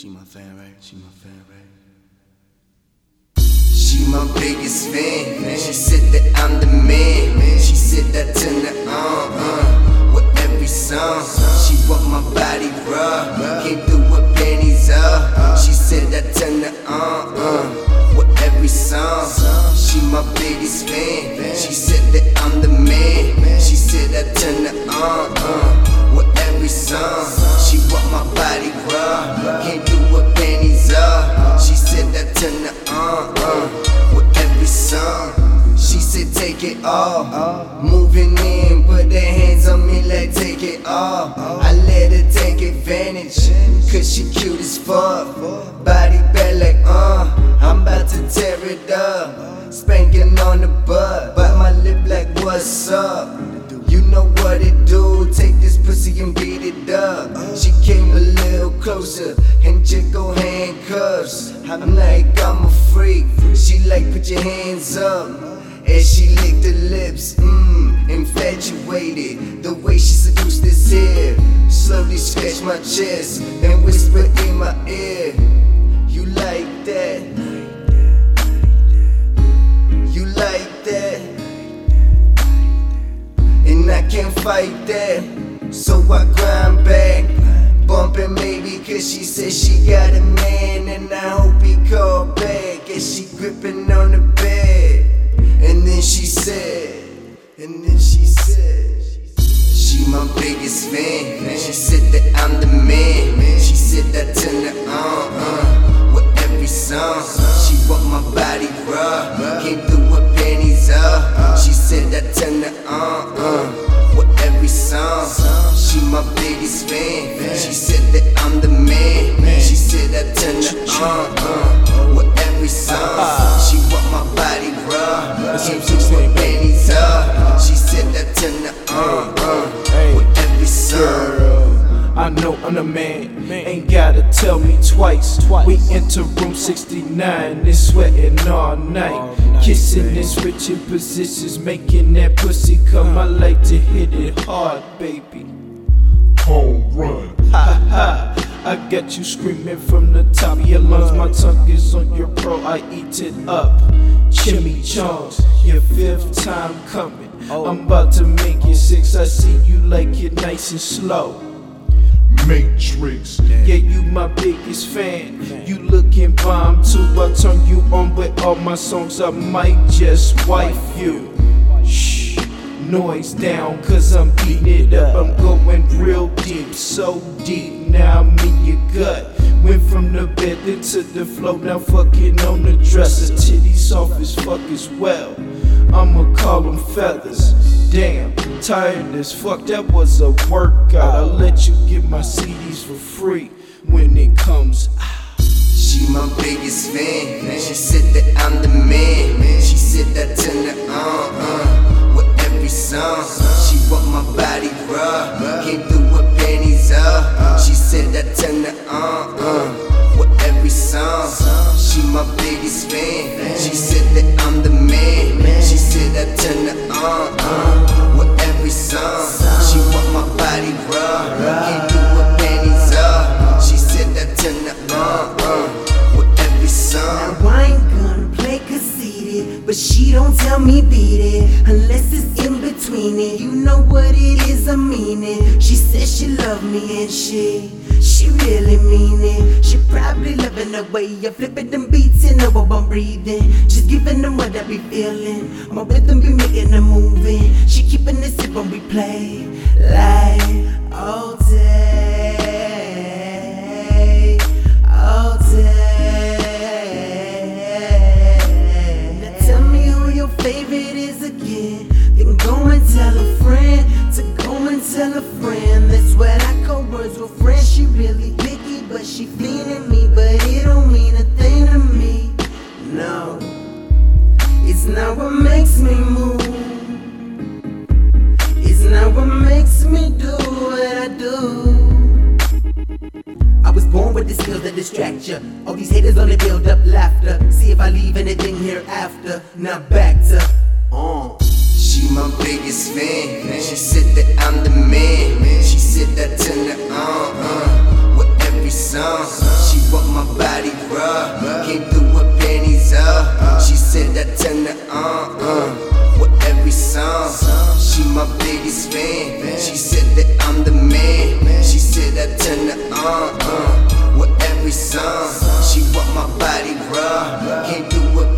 She my fan, right? She my fan, right? She my biggest fan. She said that I'm the man. She said that turn her on, uh, with every song. She want my body raw. Came through with panties up. She said that turn her on, uh, with every song. She my biggest fan. She said that I'm the man. She said that turn her on, uh, with every song. It off. Moving in, put their hands on me like take it off. I let her take advantage, cause she cute as fuck. Body bad like uh, I'm about to tear it up. Spanking on the butt, bite my lip like what's up. You know what it do, take this pussy and beat it up. She came a little closer and jiggle handcuffs. I'm like, I'm a freak. She like, put your hands up. As she licked her lips, mmm, infatuated. The way she seduced this hair, slowly scratched my chest and whispered in my ear. You like that? You like that? And I can't fight that. So I grind back. Bumping maybe cause she said she got a man. And I hope he called back. As she gripping on the bed. Biggest. She said that I'm the man. She said that her on, uh, with every song. She want my body raw. Came through with panties up. She said that her on, uh, with every song. She my biggest fan. She said that I'm the man. She said that turn her on, I'm the man. Ain't gotta tell me twice. We enter room 69 and sweating all night. Kissing and switching positions, making that pussy come. I like to hit it hard, baby. Home run. Ha ha. I got you screaming from the top of your lungs. My tongue is on your pro, I eat it up. Chimichangas, your fifth time coming. I'm about to make it six. I see you like it nice and slow. Matrix. Yeah, you my biggest fan. You looking bomb too. I turn you on with all my songs. I might just wife you. Shh, noise down, cause I'm beating it up. I'm going real deep, so deep. Now I'm in your gut. Went from the bed into the floor, now fucking on the dresser. Titties soft as fuck as well. I'ma call them feathers. Damn, tired as fuck, that was a workout. She my biggest fan. She said that I'm the man. She said that turn her on, uh, with every song. She want my body raw. Came through with panties up. She said that turn her on, uh, with every song. She my biggest fan. Know what it is, I mean it. She says she love me and she, she really mean it. She probably loving the way I flipping them beats and know what I'm breathing. Just giving them what I be feeling. My rhythm be making them moving. She keeping it sit when we play like all day, words with friends. She really picky, but she feeling me, but it don't mean a thing to me. No, it's not what makes me move. It's not what makes me do what I do. I was born with the skills that distract ya. All these haters only build up laughter. See if I leave anything here after. Now back to She said that I'm the man. She said I turn her on uh, with every song. She want my body raw, can't do it